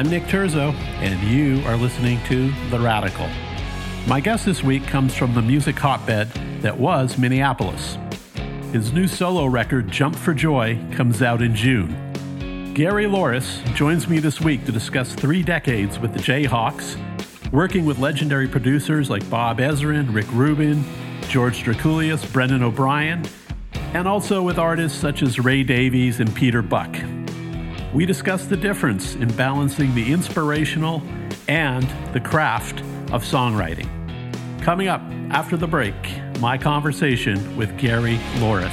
I'm Nick Turzo, and you are listening to The Radical. My guest this week comes from the music hotbed that was Minneapolis. His new solo record, Jump for Joy, comes out in June. Gary Louris joins me this week to discuss three decades with the Jayhawks, working with legendary producers like Bob Ezrin, Rick Rubin, George Drakoulias, Brendan O'Brien, and also with artists such as Ray Davies and Peter Buck. We discuss the difference in balancing the inspirational and the craft of songwriting. Coming up after the break, my conversation with Gary Louris.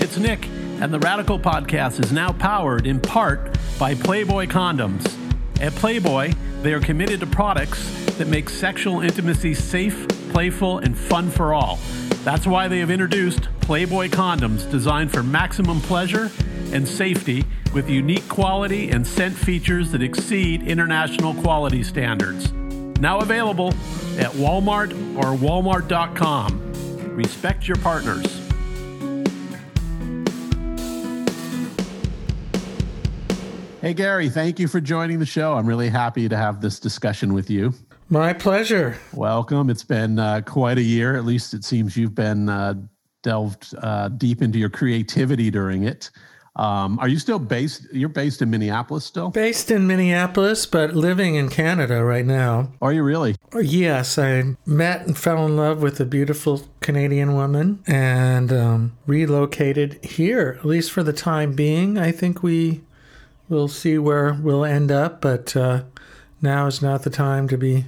It's Nick, and the Radical Podcast is now powered in part by Playboy Condoms. At Playboy, they are committed to products that make sexual intimacy safe, playful, and fun for all. That's why they have introduced Playboy condoms designed for maximum pleasure and safety with unique quality and scent features that exceed international quality standards. Now available at Walmart or walmart.com. Respect your partners. Hey, Gary, thank you for joining the show. I'm really happy to have this discussion with you. My pleasure. Welcome. It's been uh, quite a year. At least it seems you've been uh, delved uh, deep into your creativity during it. Um, are you still based? You're based in Minneapolis still? Based in Minneapolis, but living in Canada right now. Are you really? Yes, I met and fell in love with a beautiful Canadian woman and um, relocated here, at least for the time being. I think we will see where we'll end up, but uh, now is not the time to be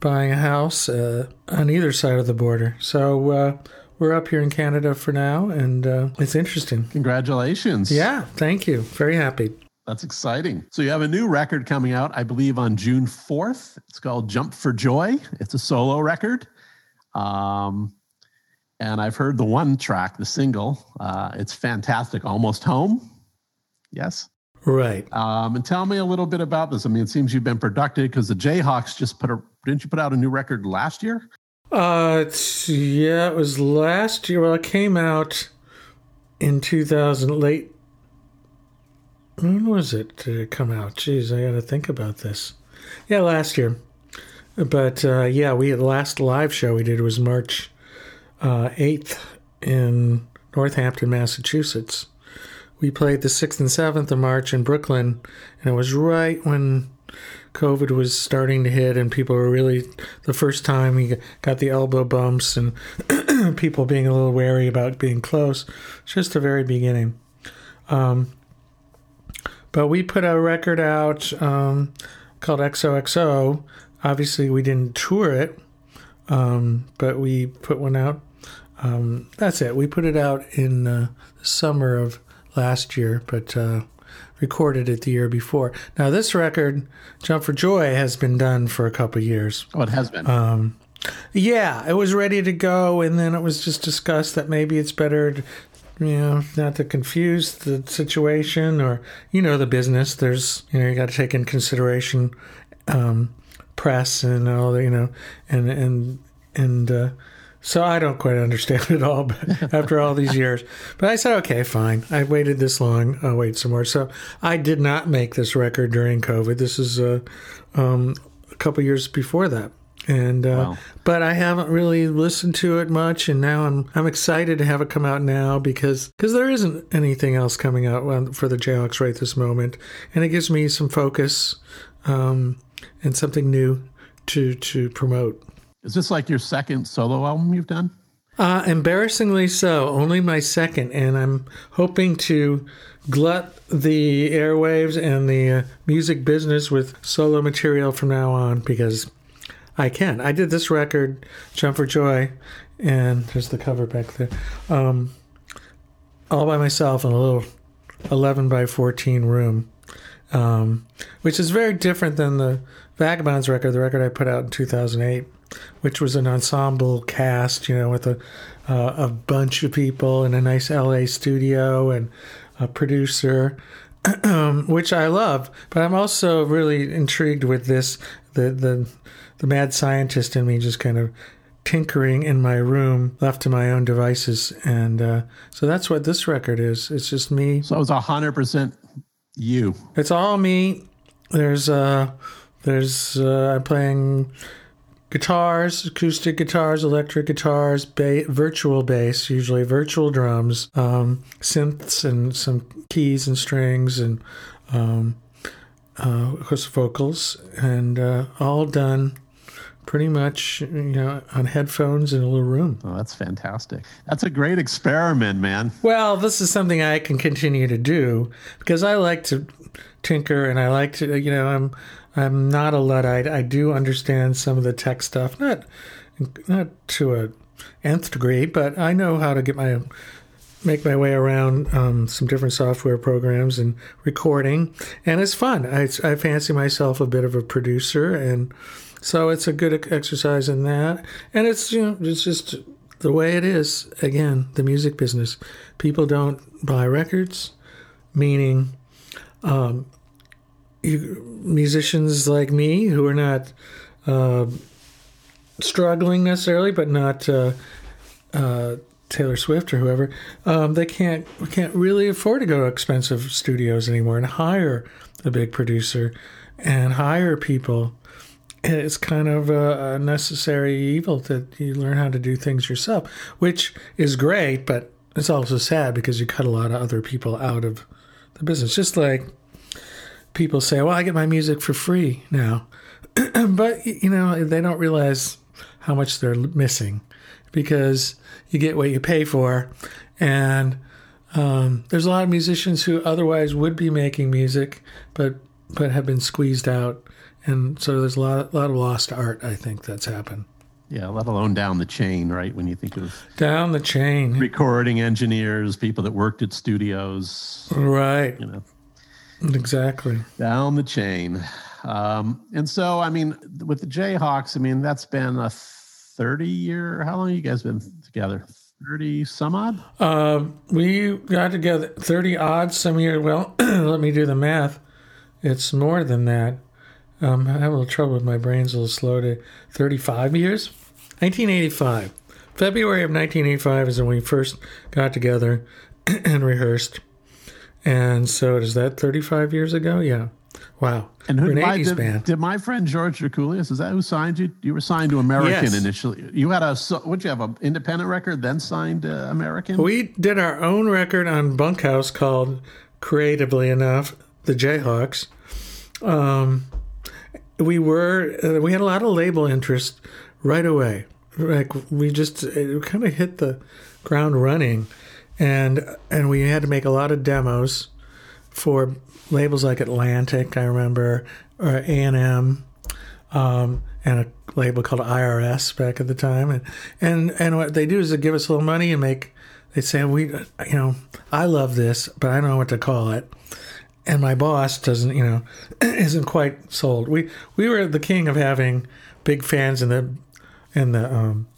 buying a house uh, on either side of the border. So uh, we're up here in Canada for now, and uh, it's interesting. Congratulations. Yeah, thank you. Very happy. That's exciting. So you have a new record coming out, I believe, on June 4th. It's called Jump for Joy. It's a solo record. Um, and I've heard the one track, the single. Uh, it's fantastic. Almost Home. Yes. Right. Um, and tell me a little bit about this. I mean, it seems you've been productive because the Jayhawks just put a, didn't you put out a new record last year? Uh, yeah, it was last year. Well, it came out in 2000, late. When was it? It come out? Jeez, I got to think about this. Yeah, last year. But uh, yeah, we the last live show we did was March uh, 8th in Northampton, Massachusetts. We played the 6th and 7th of March in Brooklyn, and it was right when COVID was starting to hit, and people were really the first time we got the elbow bumps and people being a little wary about being close. It's just the very beginning. Um, but we put a record out um, called XOXO. Obviously, we didn't tour it, um, but we put one out. Um, that's it. We put it out in uh, the summer of last year, but uh, recorded it the year before. Now, this record, Jump for Joy, has been done for a couple years. Oh, it has been. Um, yeah, it was ready to go, and then it was just discussed that maybe it's better, to, you know, not to confuse the situation or, you know, the business. There's, you know, you got to take in consideration um, press and all the, you know, and, and, and, uh, so I don't quite understand it all but after all these years. But I said, okay, fine. I waited this long. I'll wait some more. So I did not make this record during COVID. This is uh, um, a couple years before that. And uh, wow. but I haven't really listened to it much, and now I'm I'm excited to have it come out now because because there isn't anything else coming out for the Jayhawks right this moment, and it gives me some focus um, and something new to to promote. Is this like your second solo album you've done? Uh, embarrassingly so, only my second, and I'm hoping to glut the airwaves and the uh, music business with solo material from now on because I can. I did this record, Jump for Joy, and there's the cover back there, um, all by myself in a little 11 by 14 room, um, which is very different than the Vagabonds record, the record I put out in 2008 which was an ensemble cast, you know, with a uh, a bunch of people in a nice LA studio and a producer, which I love. But I'm also really intrigued with this. The the the mad scientist in me just kind of tinkering in my room, left to my own devices, and uh, so that's what this record is. It's just me. So it's a hundred percent you. It's all me. There's uh, there's uh, I'm playing guitars, acoustic guitars, electric guitars, ba- virtual bass, usually virtual drums, um, synths, and some keys and strings, and um, uh, of course vocals, and uh, all done pretty much you know on headphones in a little room. Oh, that's fantastic. That's a great experiment, man. Well, this is something I can continue to do because I like to tinker and I like to you know I'm I'm not a luddite. I do understand some of the tech stuff, not not to a nth degree, but I know how to get my make my way around um, some different software programs and recording, and it's fun. I, I fancy myself a bit of a producer, and so it's a good exercise in that. And it's you know it's just the way it is. Again, the music business, people don't buy records, meaning. Um, musicians like me who are not uh, struggling necessarily, but not uh, uh, Taylor Swift or whoever, um, they can't can't really afford to go to expensive studios anymore and hire a big producer and hire people. It's kind of a, a necessary evil that you learn how to do things yourself, which is great, but it's also sad because you cut a lot of other people out of the business. Just like people say, well, I get my music for free now. but, you know, they don't realize how much they're missing because you get what you pay for. And um, there's a lot of musicians who otherwise would be making music, but but have been squeezed out. And so there's a lot, a lot of lost art, I think, that's happened. Yeah, let alone down the chain, right? When you think of down the chain, recording engineers, people that worked at studios, right? You know, Exactly. Down the chain. Um, and so, I mean, with the Jayhawks, I mean, that's been a 30 year, how long you guys been together? 30 some odd? Uh, we got together 30 odd some year. Well, let me do the math. It's more than that. Um, I have a little trouble with my brain's a little slow to 35 years. 1985. February of 1985 is when we first got together and rehearsed. And so is that 35 years ago? Yeah. Wow. And who my, did, did, my friend George Drakoulias, is that who signed you? You were signed to American yes. initially. You had a, what you have, an independent record, then signed to American? We did our own record on Bunkhouse called, creatively enough, The Jayhawks. Um, we were, uh, we had a lot of label interest right away. Like we just it kind of hit the ground running and and we had to make a lot of demos for labels like Atlantic, I remember, or A and M, um, and a label called IRS back at the time. And and and what they do is they give us a little money and make. They say we, you know, I love this, but I don't know what to call it. And my boss doesn't, you know, isn't quite sold. We we were the king of having big fans in the in the um,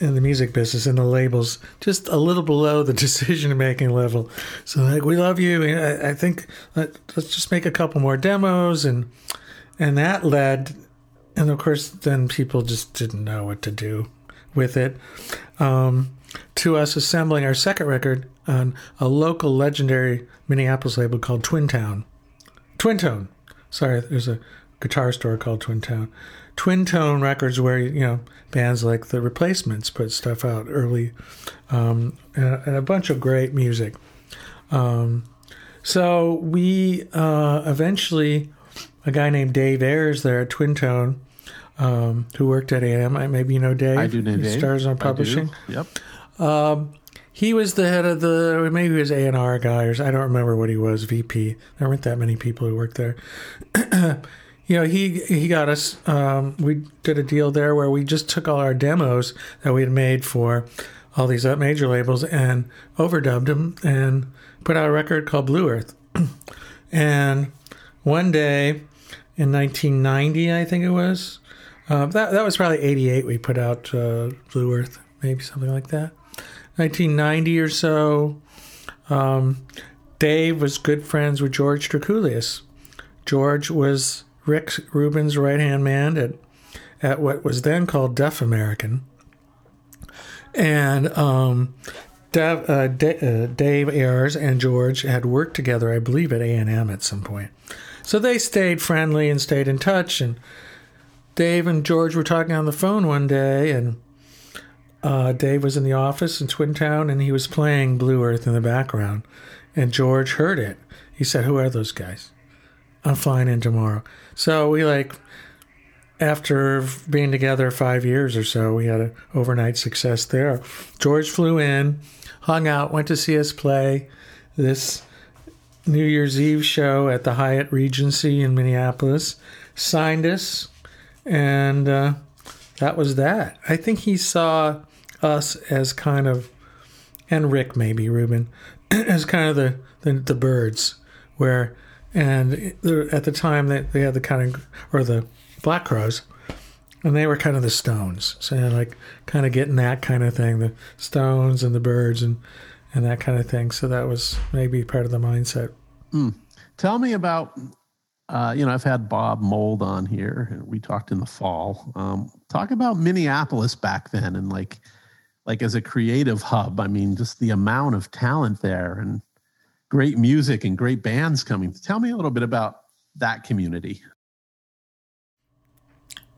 in the music business and the labels just a little below the decision making level. So like, we love you. I, I think let, us just make a couple more demos and and that led, and of course then people just didn't know what to do with it. Um, to us assembling our second record on a local legendary Minneapolis label called Twin Town. Twin Tone. Sorry, there's a guitar store called Twin Town. Twin Tone Records, where you know bands like the Replacements put stuff out early, um, and, and, a bunch of great music. Um, so we uh, eventually, a guy named Dave Ayers there at Twin Tone, um, who worked at AM. Maybe you know Dave. I do know he Dave. Stars on Publishing. Yep. Um, he was the head of the maybe he was A and R guy or I don't remember what he was VP. There weren't that many people who worked there. you know, he he got us. Um, we did a deal there where we just took all our demos that we had made for all these major labels and overdubbed them and put out a record called Blue Earth. and one day in 1990, I think it was, uh, that that was probably 88. We put out uh, Blue Earth, maybe something like that. 1990 or so. Um, Dave was good friends with George Drakoulias. George was Rick Rubin's right hand man at at what was then called Def American. And um, Dave, uh, D- uh, Dave Ayers and George had worked together, I believe, at A&M at some point. So they stayed friendly and stayed in touch. And Dave and George were talking on the phone one day, and uh, Dave was in the office in Twin Town, and he was playing Blue Earth in the background. And George heard it. He said, "Who are those guys?" I'm flying in tomorrow. So we like after being together five years or so, we had an overnight success there. George flew in, hung out, went to see us play this New Year's Eve show at the Hyatt Regency in Minneapolis, signed us, and uh, that was that. I think he saw us as kind of, and Rick maybe, Rubin, as kind of the, the, the Byrds, where, and at the time they, they had the kind of, or the Black Crowes and they were kind of the Stones. So like kind of getting that kind of thing, the Stones and the Byrds and and that kind of thing. So that was maybe part of the mindset. Mm. Tell me about. Uh, you know, I've had Bob Mould on here, and we talked in the fall. Um, talk about Minneapolis back then, and like, like as a creative hub. I mean, just the amount of talent there, and great music and great bands coming. Tell me a little bit about that community.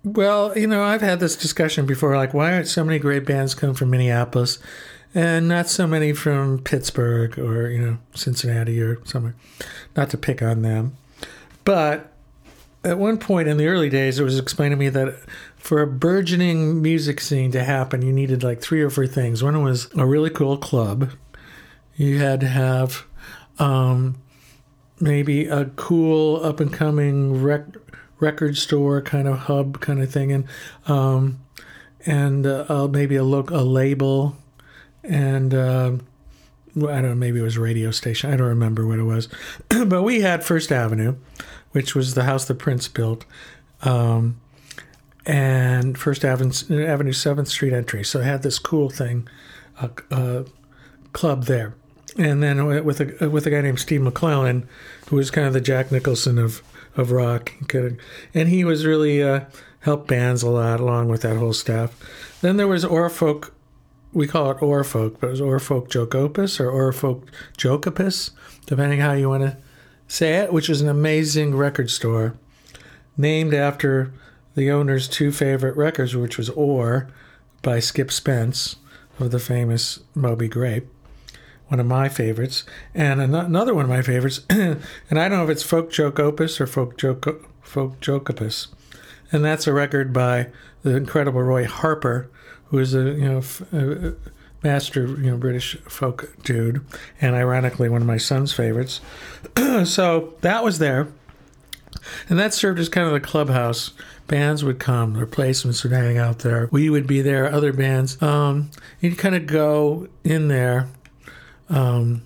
Well, you know, I've had this discussion before like, why aren't so many great bands come from Minneapolis and not so many from Pittsburgh or, you know, Cincinnati or somewhere? Not to pick on them. But at one point in the early days, it was explained to me that for a burgeoning music scene to happen, you needed like three or four things. One was a really cool club, you had to have um, maybe a cool up and coming rec- record store kind of hub kind of thing, and um, and uh, maybe a look a label, and uh, I don't know, maybe it was a radio station. I don't remember what it was, but we had First Avenue, which was the house the Prince built. Um, and First Avenue, Avenue, Seventh Street entry. So I had this cool thing, a, a club there, and then with a with a guy named Steve McClellan, who was kind of the Jack Nicholson of of rock. And he was really uh, helped bands a lot along with that whole staff. Then there was Oarfolk, we call it Oarfolk, but it was Oarfolkjokeopus or Orfolk Jokopus, depending how you want to say it, which is an amazing record store named after the owner's two favorite records, which was Oar by Skip Spence of the famous Moby Grape one of my favorites, and another one of my favorites, and I don't know if it's Folk Joke Opus or Folk Joke Folk Joke Opus, and that's a record by the incredible Roy Harper, who is a you know f- a master you know British folk dude, and ironically one of my son's favorites. so that was there, and that served as kind of the clubhouse bands would come, replacements would hang out there. We would be there, other bands. Um, you'd kind of go in there um,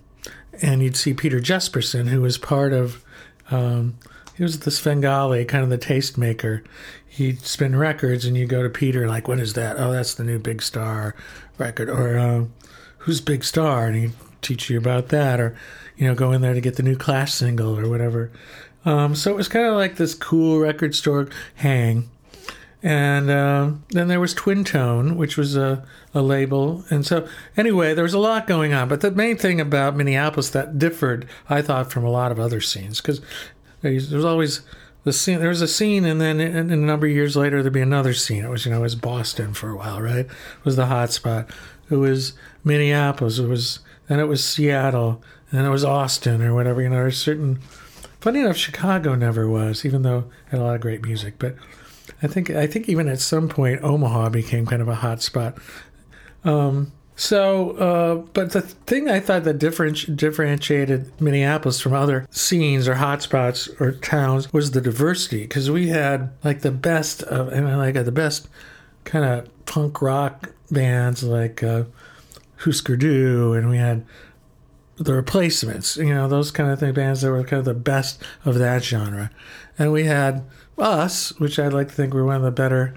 and you'd see Peter Jesperson, who was part of, um, he was the Svengali, kind of the tastemaker. He'd spin records, and you go to Peter, like, what is that? Oh, that's the new Big Star record. Or, uh, who's Big Star? And he'd teach you about that. Or, you know, go in there to get the new Clash single or whatever. Um, so it was kind of like this cool record store hang. And uh, then there was Twin Tone, which was a, a label. And so, anyway, there was a lot going on. But the main thing about Minneapolis that differed, I thought, from a lot of other scenes, because there was always the scene. There was a scene, and then in, a number of years later, there'd be another scene. It was, you know, it was Boston for a while, right? It was the hot spot. It was Minneapolis. It was then it was Seattle, and then it was Austin or whatever. You know, there's certain. Funny enough, Chicago never was, even though it had a lot of great music, but I think I think even at some point Omaha became kind of a hot spot. Um, so, uh, but the thing I thought that differenti- differentiated Minneapolis from other scenes or hotspots or towns was the diversity, because we had like the best of, I mean, like the best kind of punk rock bands like uh, Husker Du, and we had the replacements, you know, those kind of thing, bands that were kind of the best of that genre. And we had us, which I'd like to think we're one of the better,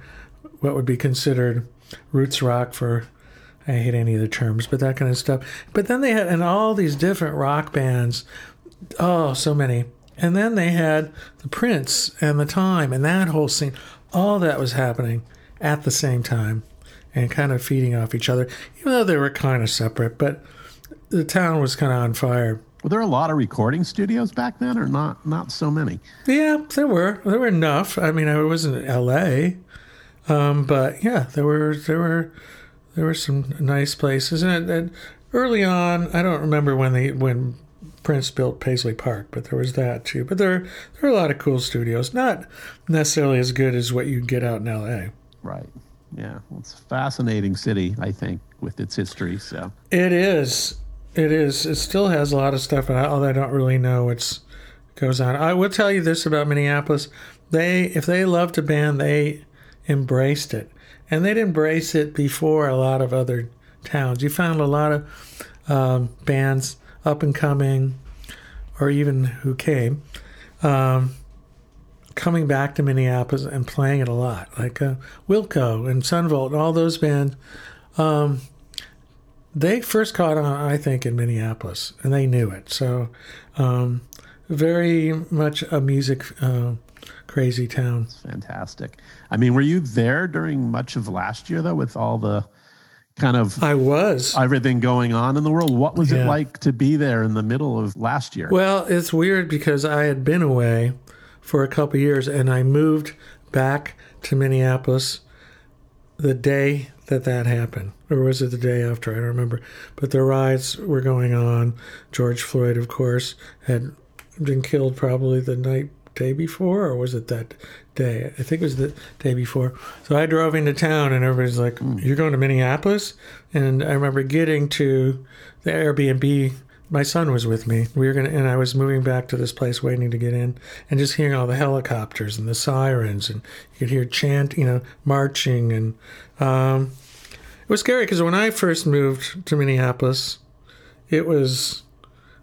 what would be considered roots rock for, I hate any of the terms, but that kind of stuff. But then they had, and all these different rock bands, oh, so many. And then they had the Prince and the Time and that whole scene. all that was happening at the same time and kind of feeding off each other, even though they were kind of separate. But the town was kind of on fire. Were there a lot of recording studios back then, or not? Not so many. Yeah, there were. There were enough. I mean, I wasn't L.A., um, but yeah, there were there were there were some nice places. And, and early on, I don't remember when they when Prince built Paisley Park, but there was that too. But there there are a lot of cool studios, not necessarily as good as what you get out in L.A. Right. Yeah, well, it's a fascinating city, I think, with its history. So it is. It is. It still has a lot of stuff, although I don't really know what's goes on. I will tell you this about Minneapolis: they, if they loved a band, they embraced it, and they'd embrace it before a lot of other towns. You found a lot of um, bands up and coming, or even who came, um, coming back to Minneapolis and playing it a lot, like uh, Wilco and Son Volt and all those bands. Um, they first caught on, I think, in Minneapolis, and they knew it. So, um, very much a music uh, crazy town. It's fantastic. I mean, were you there during much of last year, though, with all the kind of I was everything going on in the world? What was yeah. it like to be there in the middle of last year? Well, it's weird because I had been away for a couple years, and I moved back to Minneapolis the day that that happened, or was it the day after? I don't remember. But the riots were going on. George Floyd, of course, had been killed probably the night day before, or was it that day? I think it was the day before. So I drove into town, and everybody's like, mm. "You're going to Minneapolis?" And I remember getting to the Airbnb my son was with me. We were gonna, and I was moving back to this place, waiting to get in, and just hearing all the helicopters and the sirens, and you could hear chant, you know, marching, and um, it was scary because when I first moved to Minneapolis, it was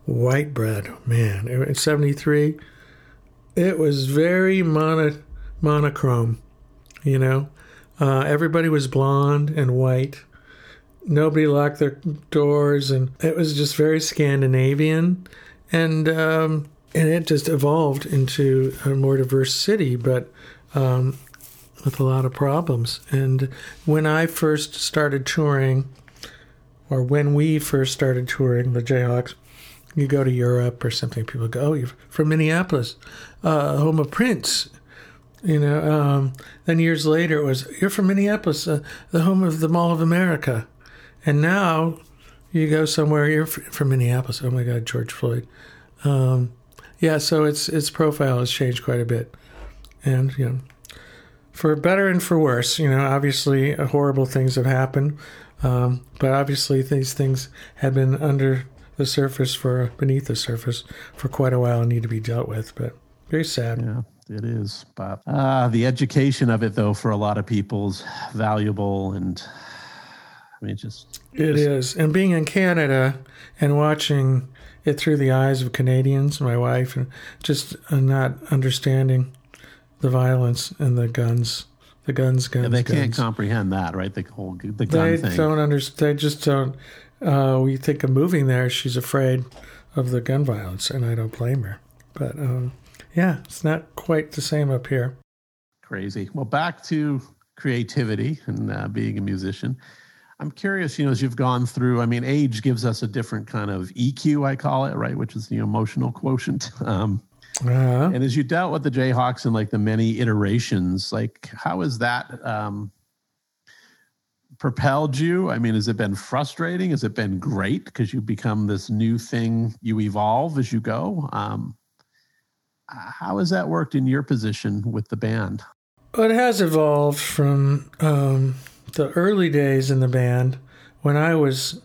white bread, man. In '73, it was very mono, monochrome, you know. Uh, everybody was blonde and white nobody locked their doors, and it was just very Scandinavian, and um, and it just evolved into a more diverse city, but um, with a lot of problems. And when I first started touring, or when we first started touring the Jayhawks, you go to Europe or something, people go, "Oh, you're from Minneapolis, uh, home of Prince." You know, um, then years later it was, "You're from Minneapolis, uh, the home of the Mall of America." And now you go somewhere, you're from Minneapolis. Oh my God, George Floyd. Um, yeah, so its its profile has changed quite a bit, and you know, for better and for worse. You know, obviously uh, horrible things have happened, um, but obviously these things had been under the surface for beneath the surface for quite a while and need to be dealt with. But very sad. Yeah. It is, Bob. Uh, the education of it, though, for a lot of people is valuable and I mean, just it just, is. And being in Canada and watching it through the eyes of Canadians, my wife, and just uh, not understanding the violence and the guns, the guns, guns. Yeah, they guns. can't comprehend that, right? The whole the gun they thing. don't understand. They just don't. Uh, we think of moving there. She's afraid of the gun violence, and I don't blame her. But um, yeah, it's not quite the same up here. Crazy. Well, back to creativity and uh, being a musician. I'm curious, you know, as you've gone through, I mean, age gives us a different kind of EQ, I call it, right? Which is the emotional quotient. Um, uh-huh. And as you dealt with the Jayhawks and like the many iterations, like how has that um, propelled you? I mean, has it been frustrating? Has it been great because you become this new thing? You evolve as you go. Um, how has that worked in your position with the band? Well, it has evolved from um, the early days in the band when I was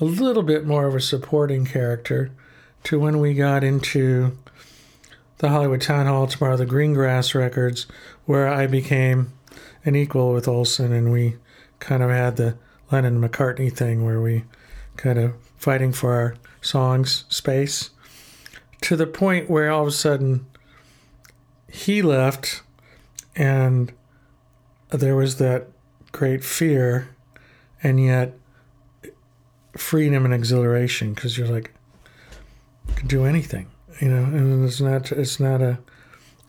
a little bit more of a supporting character to when we got into the Hollywood Town Hall tomorrow, the Green Grass records, where I became an equal with Olson and we kind of had the Lennon McCartney thing where we kind of fighting for our songs space to the point where all of a sudden he left and there was that great fear and yet freedom and exhilaration because you're like you can do anything you know and it's not it's not a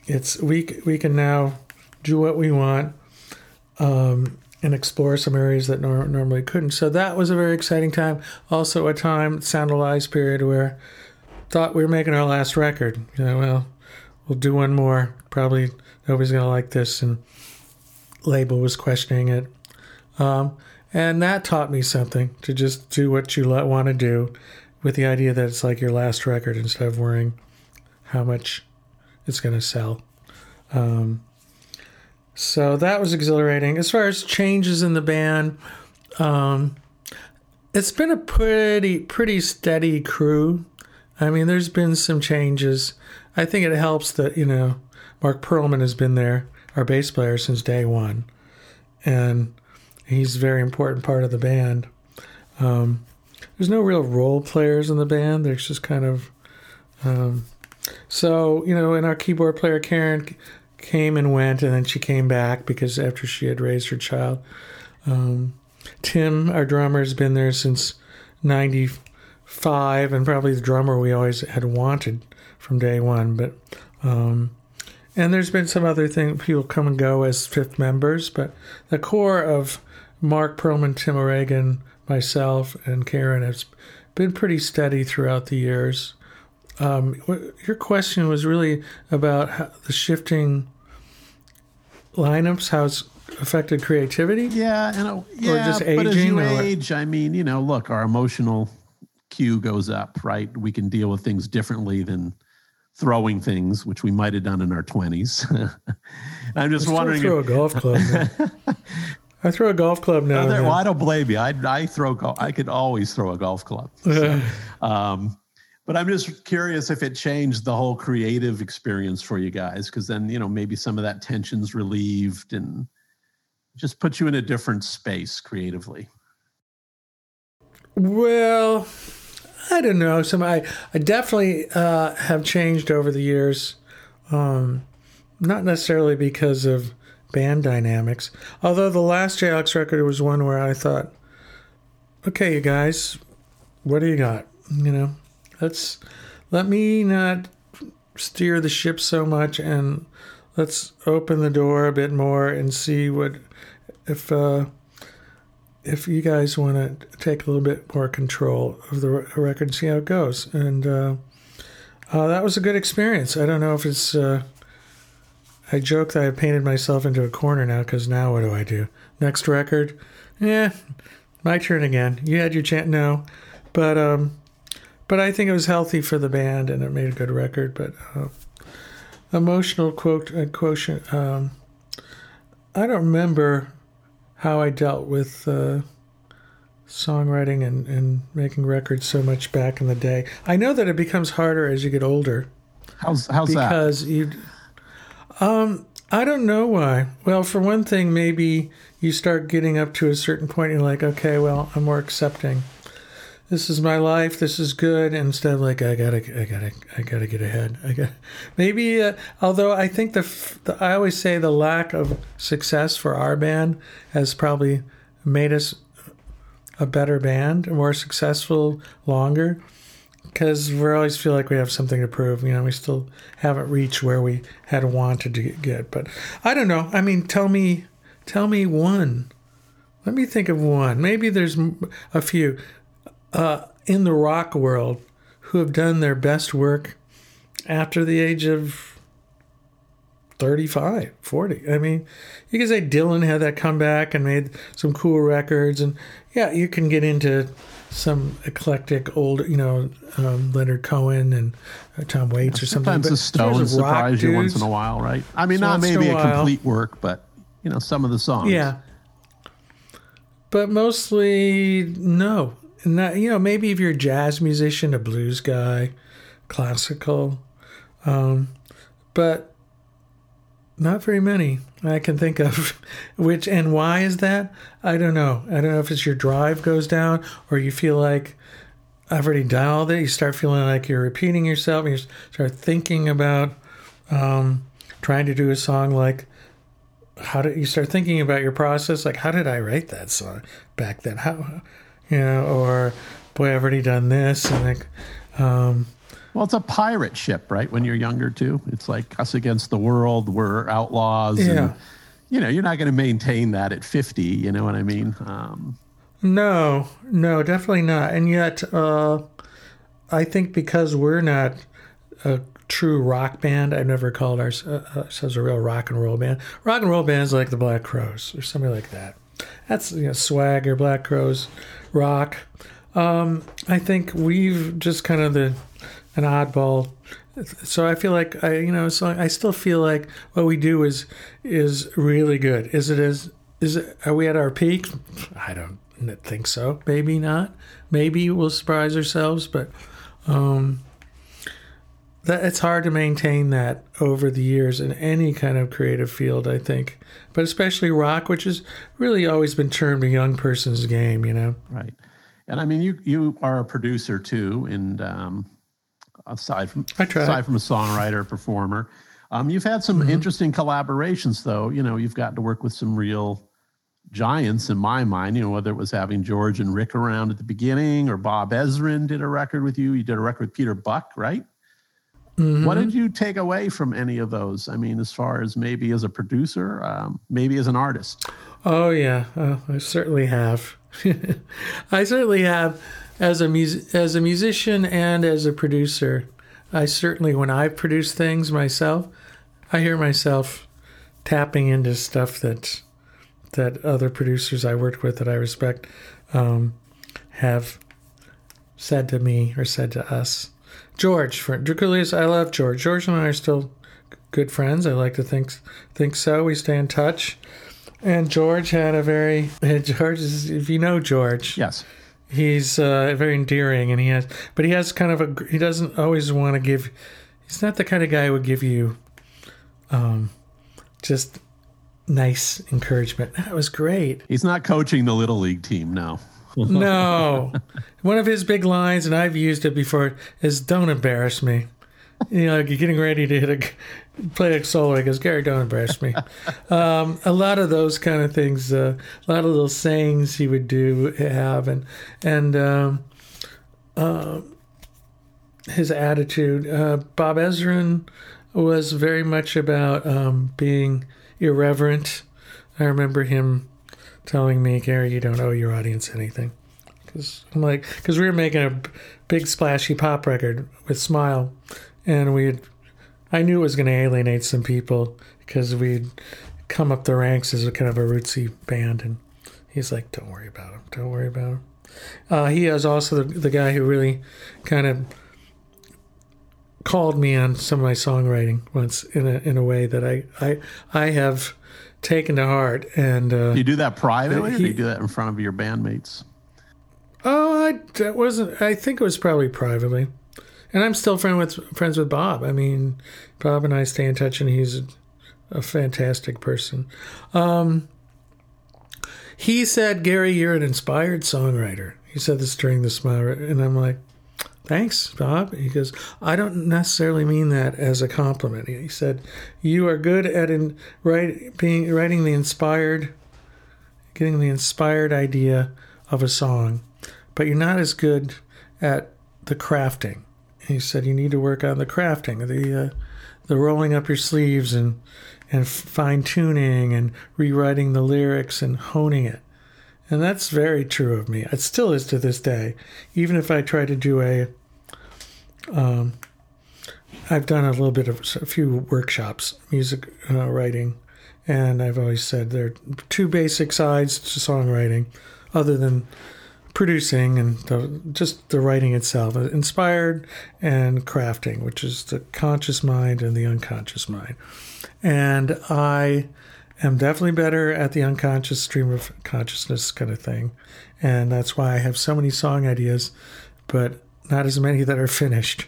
it's we we can now do what we want, um, and explore some areas that nor- normally couldn't. So that was a very exciting time. Also, a time, Sound of Lies period, where thought we were making our last record. You know, well, we'll do one more. Probably nobody's gonna like this, and label was questioning it. Um, and that taught me something to just do what you want to do with the idea that it's like your last record instead of worrying how much it's going to sell. Um, so that was exhilarating. As far as changes in the band, um, it's been a pretty pretty steady crew. I mean, there's been some changes. I think it helps that you know Mark Perlman has been there, our bass player, since day one, and he's a very important part of the band. Um, there's no real role players in the band. There's just kind of um, so you know, and our keyboard player Karen came and went, and then she came back because after she had raised her child. Um, Tim, our drummer, has been there since '95, and probably the drummer we always had wanted from day one. But um, and there's been some other thing people come and go as fifth members, but the core of Mark Perlman, Tim O'Regan, myself, and Karen has been pretty steady throughout the years. Um, your question was really about how the shifting lineups, how it's affected creativity. Yeah, and uh, yeah, or just aging. But as you or... age, I mean, you know, look, our emotional cue goes up, right? We can deal with things differently than throwing things, which we might have done in our twenties. I'm just wondering. Throw if... a golf club. I throw a golf club now. No, well, I don't blame you. I, I throw. I could always throw a golf club. So, um, but I'm just curious if it changed the whole creative experience for you guys, because then you know maybe some of that tension's relieved and just puts you in a different space creatively. Well, I don't know. Some I, I definitely uh, have changed over the years. Um, not necessarily because of band dynamics. Although the last JLX record was one where I thought, okay, you guys, what do you got? You know, let's let me not steer the ship so much and let's open the door a bit more and see what if uh, if you guys want to take a little bit more control of the record and see how it goes. And uh, uh, that was a good experience. I don't know if it's. I joke that I painted myself into a corner now because now what do I do? Next record, yeah, my turn again. You had your chance, no, but um, but I think it was healthy for the band and it made a good record. But uh, emotional quote uh, quotient. Um, I don't remember how I dealt with uh, songwriting and, and making records so much back in the day. I know that it becomes harder as you get older. How's how's because that? Because you, um, I don't know why. Well, for one thing, maybe you start getting up to a certain point, and you're like, okay, well, I'm more accepting this is my life. This is good. Instead of like, I gotta, I gotta, I gotta get ahead. I got maybe. Uh, although I think the, the, I always say the lack of success for our band has probably made us a better band, more successful, longer. Because we always feel like we have something to prove. You know, we still haven't reached where we had wanted to get. But I don't know. I mean, tell me, tell me one. Let me think of one. Maybe there's a few uh, in the rock world who have done their best work after the age of 35, 40. I mean, you can say Dylan had that comeback and made some cool records. And yeah, you can get into some eclectic old, you know, um, Leonard Cohen and uh, Tom Waits yeah, or something. Sometimes the Stones surprise you once in a while, right? I mean, not maybe a, a complete work, but, you know, some of the songs. Yeah. But mostly, no not, you know, maybe if you're a jazz musician, a blues guy, classical, um, but not very many I can think of. Which and why is that? I don't know. I don't know if it's your drive goes down or you feel like I've already all that. You start feeling like you're repeating yourself. You start thinking about um, trying to do a song like how did you start thinking about your process? Like how did I write that song back then? How you know, or boy, I've already done this, and like, um, Well, it's a pirate ship, right? When you're younger, too, it's like us against the world. We're outlaws. Yeah. And, you know, you're not going to maintain that at 50. You know what I mean? Um, No, no, definitely not. And yet, uh, I think because we're not a true rock band, I've never called ours- uh, ourselves a real rock and roll band. Rock and roll bands like the Black Crowes or something like that. That's you know, swagger, Black Crowes, rock. Um, I think we've just kind of the an oddball. So I feel like I, you know, so I still feel like what we do is is really good. Is it as is it? Are we at our peak? I don't think so. Maybe not. Maybe we'll surprise ourselves, but um, that it's hard to maintain that over the years in any kind of creative field. I think, but especially rock, which has really always been termed a young person's game. You know. right. And I mean, you you are a producer too, and um, aside from aside from a songwriter, performer, um, you've had some interesting collaborations. Though you know, you've gotten to work with some real giants in my mind. You know, whether it was having George and Rick around at the beginning, or Bob Ezrin did a record with you. You did a record with Peter Buck, right? What did you take away from any of those? I mean, as far as maybe as a producer, um, maybe as an artist. Oh yeah, uh, I certainly have. I certainly have, as a mus- as a musician and as a producer. I certainly, when I produce things myself, I hear myself tapping into stuff that that other producers I worked with that I respect um, have said to me or said to us. George, for Drakoulias, I love George. George and I are still good friends. I like to think think so. We stay in touch. And George had a very George is if you know George, Yes. He's uh, very endearing, and he has, but he has kind of a he doesn't always want to give. He's not the kind of guy who would give you, um, just nice encouragement. That was great. He's not coaching the little league team, no. No, one of his big lines, and I've used it before, is "Don't embarrass me." You know, getting ready to hit a play a solo. He goes, "Gary, don't embarrass me." um, a lot of those kind of things, uh, a lot of little sayings he would do have, and and um, uh, his attitude. Uh, Bob Ezrin was very much about um, being irreverent. I remember him telling me, Gary, you don't owe your audience anything. Because I'm like, because we were making a big splashy pop record with Smile, and we, I knew it was going to alienate some people because we'd come up the ranks as a kind of a rootsy band, and he's like, don't worry about him, don't worry about him. Uh, he is also the, the guy who really kind of called me on some of my songwriting once in a in a way that I I I have taken to heart and. Uh, you do that privately, or do you do that in front of your bandmates? Oh, I that wasn't. I think it was probably privately, and I'm still friend with friends with Bob. I mean, Bob and I stay in touch, and he's a, fantastic person. Um, he said, "Gary, you're an inspired songwriter." He said this during the smile, and I'm like, "Thanks, Bob." He goes, "I don't necessarily mean that as a compliment." He said, "You are good at in, write, being writing the inspired, getting the inspired idea of a song." but you're not as good at the crafting. He said you need to work on the crafting, the uh, the rolling up your sleeves and and fine tuning and rewriting the lyrics and honing it. And that's very true of me. It still is to this day. Even if I try to do a, um, I've done a little bit of a few workshops, music uh, writing, and I've always said there are two basic sides to songwriting, other than producing and the, just the writing itself, inspired and crafting, which is the conscious mind and the unconscious mind. And I am definitely better at the unconscious stream of consciousness kind of thing. And that's why I have so many song ideas, but not as many that are finished.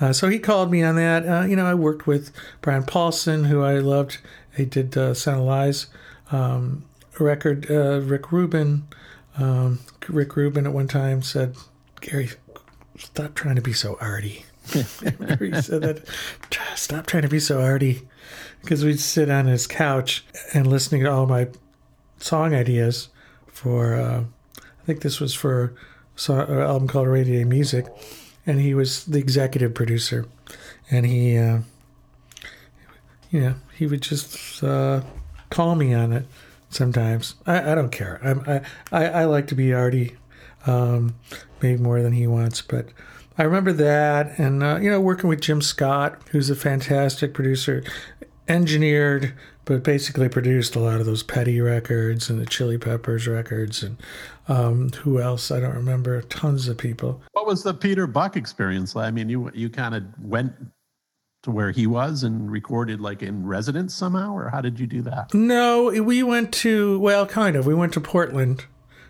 Uh, so he called me on that. Uh, you know, I worked with Brian Paulson, who I loved. He did uh, Lies um, record. Uh, Rick Rubin. Um, Rick Rubin at one time said, "Gary, stop trying to be so arty." he said that. Stop trying to be so arty, because we'd sit on his couch and listening to all my song ideas for. Uh, I think this was for an album called Rainy Day Music, and he was the executive producer, and he, uh, you know, he would just uh, call me on it sometimes. I, I don't care. I, I I like to be arty, um, maybe more than he wants, but. I remember that, and uh, you know, working with Jim Scott, who's a fantastic producer, engineered but basically produced a lot of those Petty records and the Chili Peppers records, and um, who else? I don't remember. Tons of people. What was the Peter Buck experience? I mean, you you kind of went to where he was and recorded like in residence somehow, or how did you do that? No, we went to well, kind of. We went to Portland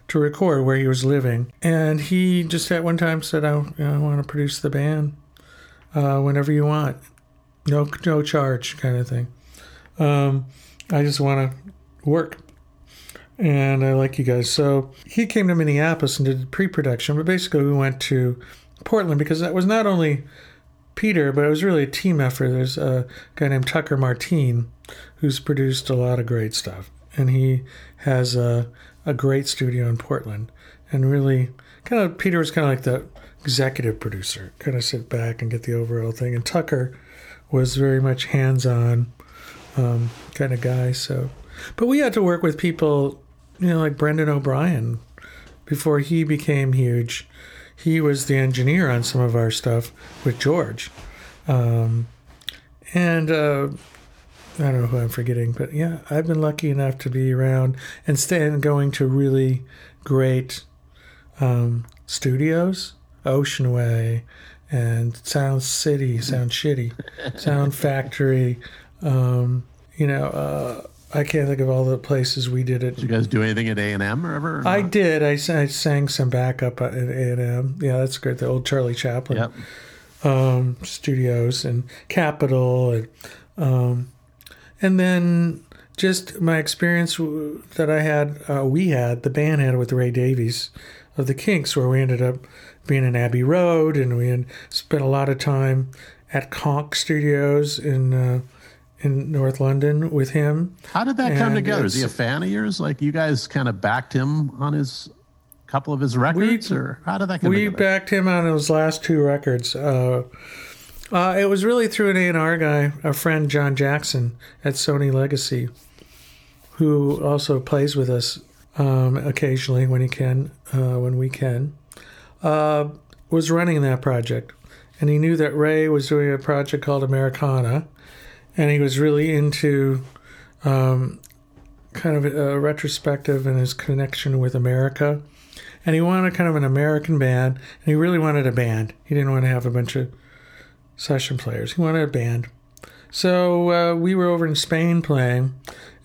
to record where he was living, and he just at one time said, "I, I want to produce the band uh, whenever you want, no no charge, kind of thing. Um, I just want to work." And I like you guys. So he came to Minneapolis and did pre production, but basically we went to Portland because that was not only Peter, but it was really a team effort. There's a guy named Tucker Martine who's produced a lot of great stuff. And he has a, a great studio in Portland. And really, kind of, Peter was kind of like the executive producer, kind of sit back and get the overall thing. And Tucker was very much hands on um, kind of guy. So, but we had to work with people, you know, like Brendan O'Brien before he became huge he was the engineer on some of our stuff with George. Um, and uh, I don't know who I'm forgetting, but yeah, I've been lucky enough to be around and stand going to really great um, studios, Ocean Way and Sound City, Sound Shitty, Sound Factory. Um, you know, uh, I can't think of all the places we did it. Did you guys do anything at A and M or ever? Or I did. I, I, sang some backup at A and M. Yeah, that's great. The old Charlie Chaplin yep. um, studios and Capitol, and um, and then just my experience that I had, uh, we had, the band had with Ray Davies of the Kinks, where we ended up being in Abbey Road, and we had spent a lot of time at Konk Studios in. Uh, in North London with him. How did that come together? Is he a fan of yours? Like you guys kind of backed him on his couple of his records, we, or how did that come we together? backed him on his last two records. Uh, uh, it was really through an A&R guy, a friend, John Jackson at Sony Legacy, who also plays with us um, occasionally when he can, uh, when we can, uh, was running that project. And he knew that Ray was doing a project called Americana, and he was really into um, kind of a retrospective and his connection with America. And he wanted kind of an American band, and he really wanted a band. He didn't want to have a bunch of session players. He wanted a band. So uh, we were over in Spain playing,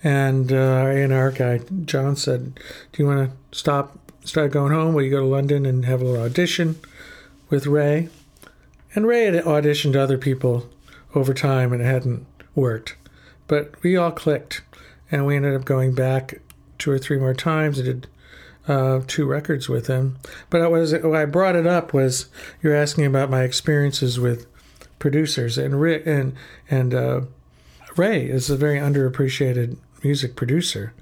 and uh, our A&R guy John said, "Do you want to stop, start going home? Will you go to London and have a little audition with Ray?" And Ray had auditioned other people over time, and hadn't worked. But we all clicked, and we ended up going back two or three more times and did uh, two records with him. But I was I brought it up was you're asking about my experiences with producers, and and and uh, Ray is a very underappreciated music producer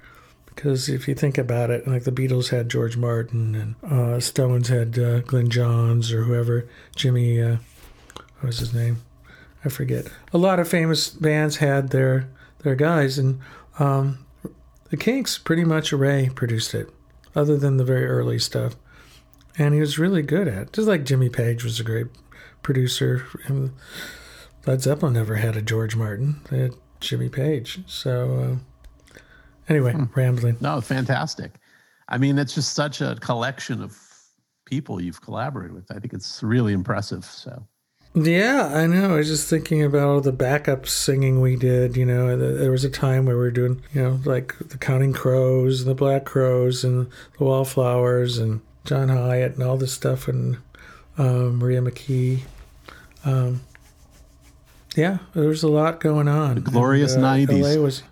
because if you think about it, like the Beatles had George Martin and uh, Stones had uh, Glyn Johns or whoever, Jimmy, uh, what was his name? I forget. A lot of famous bands had their their guys, and um, the Kinks pretty much Ray produced it, other than the very early stuff, and he was really good at it. Just like Jimmy Page was a great producer. Led Zeppelin never had a George Martin; they had Jimmy Page. So uh, anyway, hmm. rambling. No, fantastic. I mean, it's just such a collection of people you've collaborated with. I think it's really impressive. So yeah, I know. I was just thinking about all the backup singing we did. You know, there was a time where we were doing, you know, like the Counting Crows and the Black Crowes and the Wallflowers and John Hiatt and all this stuff and um, Maria McKee. Um, yeah, there was a lot going on. The glorious and, uh, 90s. LA was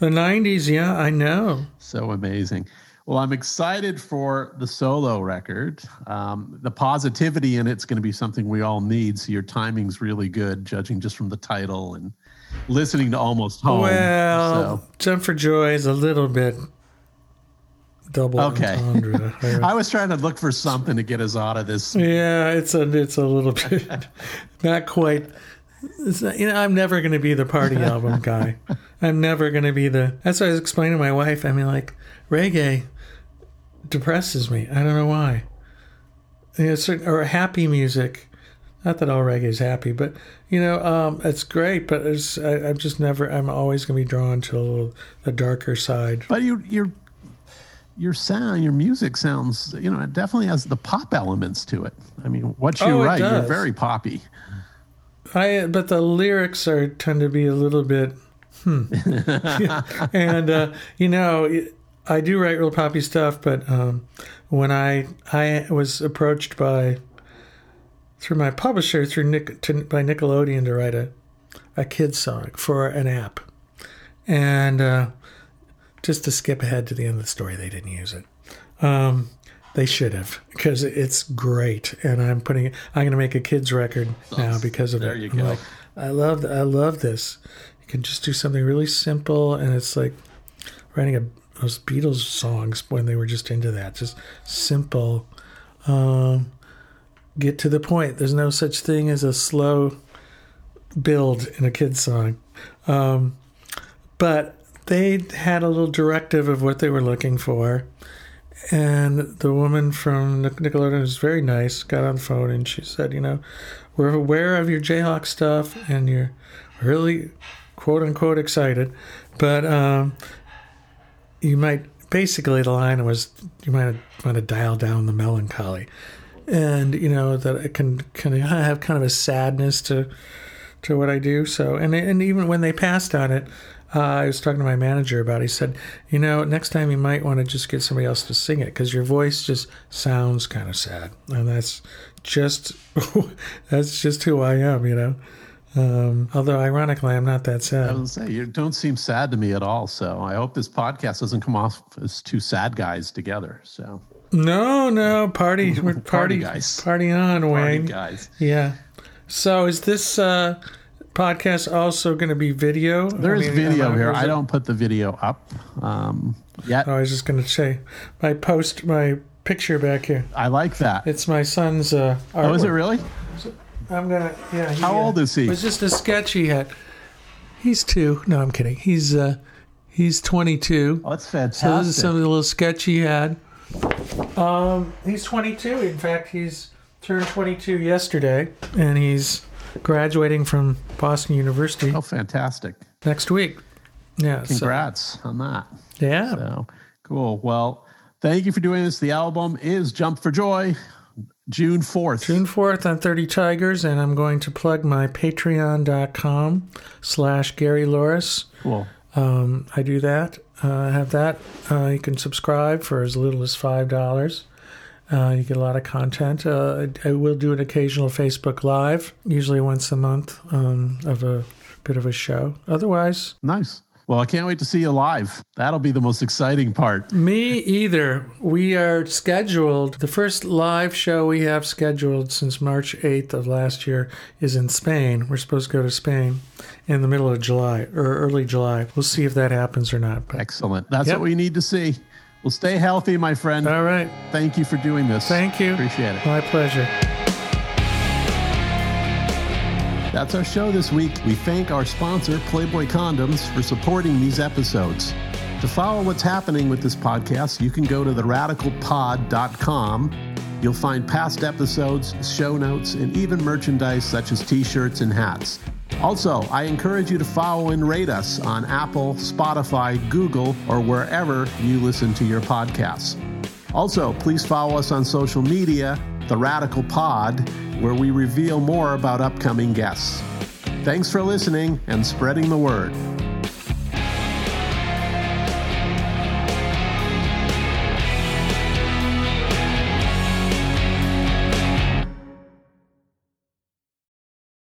the 90s. Yeah, I know. So amazing. Well, I'm excited for the solo record. Um, the positivity in it's going to be something we all need. So your timing's really good, judging just from the title and listening to Almost Home. Well, so. Jump for Joy is a little bit double Okay. entendre. I was trying to look for something to get us out of this. yeah, it's a it's a little bit not quite. It's not, you know, I'm never going to be the party album guy. I'm never going to be the. That's what I was explaining to my wife. I mean, like reggae depresses me. I don't know why. You know, certain, or happy music. Not that all reggae is happy, but you know, um, it's great. But it's, I, I'm just never. I'm always going to be drawn to a little, the darker side. But you, your your sound, your music sounds, you know, it definitely has the pop elements to it. I mean, what you Oh, write, you're very poppy. I but the lyrics are tend to be a little bit hmm. and uh, you know I do write real poppy stuff, but um, when I I was approached by through my publisher through Nick to, by Nickelodeon to write a a kids song for an app, and uh, just to skip ahead to the end of the story, they didn't use it. Um, they should have because it's great, and I'm putting. I'm going to make a kids record now because of There it. you I'm go. like, I love. I love this. You can just do something really simple, and it's like writing a those Beatles songs when they were just into that. Just simple. Um, get to the point. There's no such thing as a slow build in a kid's song. Um, but they had a little directive of what they were looking for. And the woman from Nic- Nickelodeon was very nice, got on the phone and she said, You know, we're aware of your Jayhawk stuff and you're really quote unquote excited, but um, you might basically the line was you might want to dial down the melancholy and you know that it can can have kind of a sadness to to what I do. So and and even when they passed on it, uh, I was talking to my manager about. it. He said, you know, next time you might want to just get somebody else to sing it because your voice just sounds kind of sad, and that's just that's just who I am, you know. Um, although ironically, I'm not that I sad. was gonna say you don't seem sad to me at all. So I hope this podcast doesn't come off as two sad guys together. So No, no, party, we're Party party, guys. party on, party Wayne. guys. Yeah. So is this uh, podcast also going to be video? There is I mean, video am here. I don't put the video up um, yet. Oh, I was just going to say, my post, my picture back here. I like that. It's my son's uh, artwork. Oh, is it really? I'm gonna. Yeah. He, How uh, old is he? It was just a sketch he had. He's two. No, I'm kidding. He's uh, he's 22. Oh, that's fantastic. So this is some of the little sketch he had. Um, he's 22. In fact, he's turned 22 yesterday, and he's graduating from Boston University oh, fantastic. next week. Yeah. so- Congrats on that. yeah. So cool. Well, thank you for doing this. The album is Jump for Joy, June 4th. June 4th on 30 Tigers, and I'm going to plug my patreon.com slash Gary Louris. Cool. Um, I do that. Uh, I have that. Uh, you can subscribe for as little as $5. Uh, you get a lot of content. Uh, I, I will do an occasional Facebook Live, usually once a month, um, of a bit of a show. Otherwise, Nice. Well, I can't wait to see you live. That'll be the most exciting part. Me either. We are scheduled. The first live show we have scheduled since March 8th of last year is in Spain. We're supposed to go to Spain in the middle of July or early July. We'll see if that happens or not. But Excellent. That's Yep. what we need to see. Well, stay healthy, my friend. all right. Thank you for doing this. Thank you. Appreciate it. My pleasure. That's our show this week. We thank our sponsor, Playboy Condoms, for supporting these episodes. To follow what's happening with this podcast, you can go to theradicalpod.com. You'll find past episodes, show notes, and even merchandise such as t shirts and hats. Also, I encourage you to follow and rate us on Apple, Spotify, Google, or wherever you listen to your podcasts. Also, please follow us on social media, The Radical Pod, where we reveal more about upcoming guests. Thanks for listening and spreading the word.